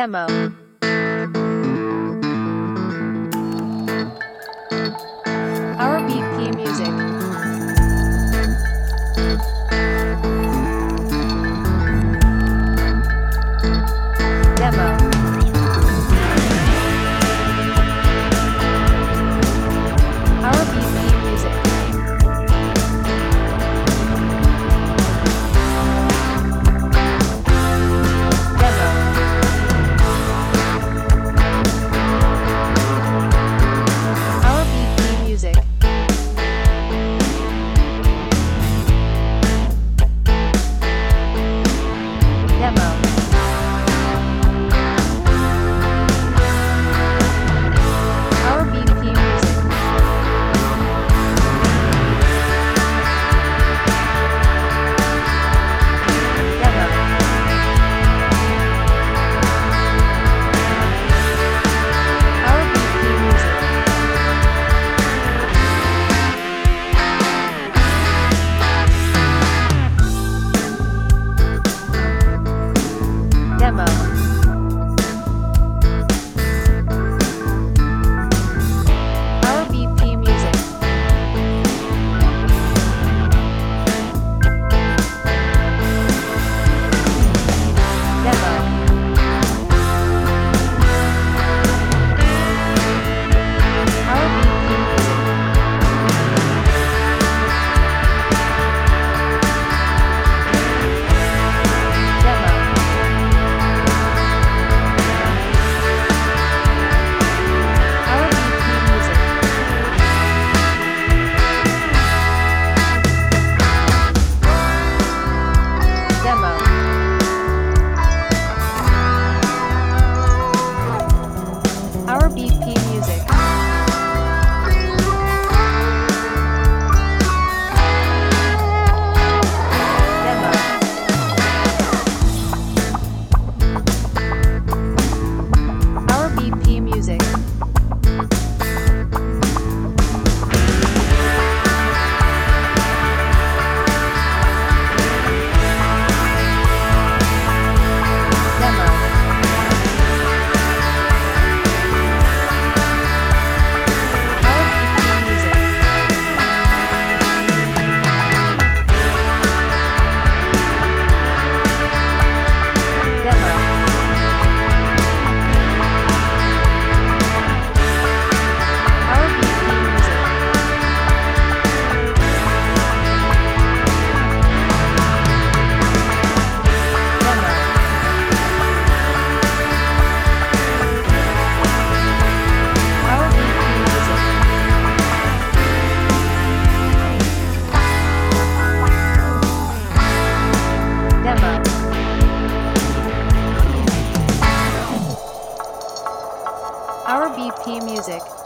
Demo. RVP Music.